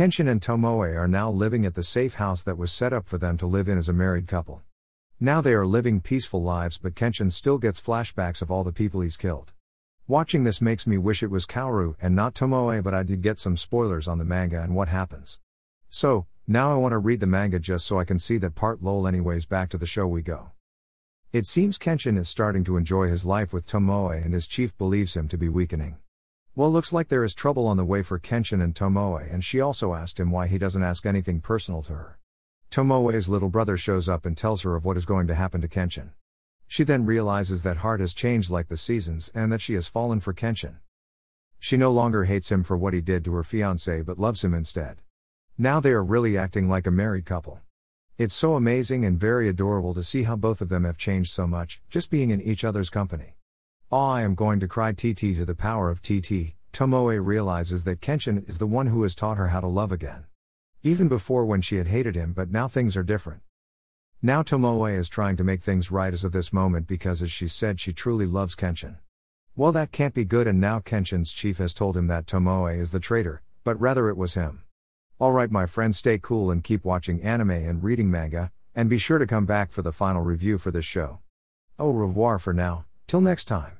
Kenshin and Tomoe are now living at the safe house that was set up for them to live in as a married couple. Now they are living peaceful lives, but Kenshin still gets flashbacks of all the people he's killed. Watching this makes me wish it was Kaoru and not Tomoe, but I did get some spoilers on the manga and what happens. So, now I want to read the manga just so I can see that part lol anyways back to the show we go. It seems Kenshin is starting to enjoy his life with Tomoe and his chief believes him to be weakening. Well looks like there is trouble on the way for Kenshin and Tomoe and she also asked him why he doesn't ask anything personal to her. Tomoe's little brother shows up and tells her of what is going to happen to Kenshin. She then realizes that Heart has changed like the seasons and that she has fallen for Kenshin. She no longer hates him for what he did to her fiance but loves him instead. Now they are really acting like a married couple. It's so amazing and very adorable to see how both of them have changed so much, just being in each other's company. Oh, I am going to cry TT to the power of TT. Tomoe realizes that Kenshin is the one who has taught her how to love again. Even before when she had hated him, but now things are different. Now Tomoe is trying to make things right as of this moment because, as she said, she truly loves Kenshin. Well, that can't be good, and now Kenshin's chief has told him that Tomoe is the traitor, but rather it was him. Alright, my friends, stay cool and keep watching anime and reading manga, and be sure to come back for the final review for this show. Au revoir for now, till next time.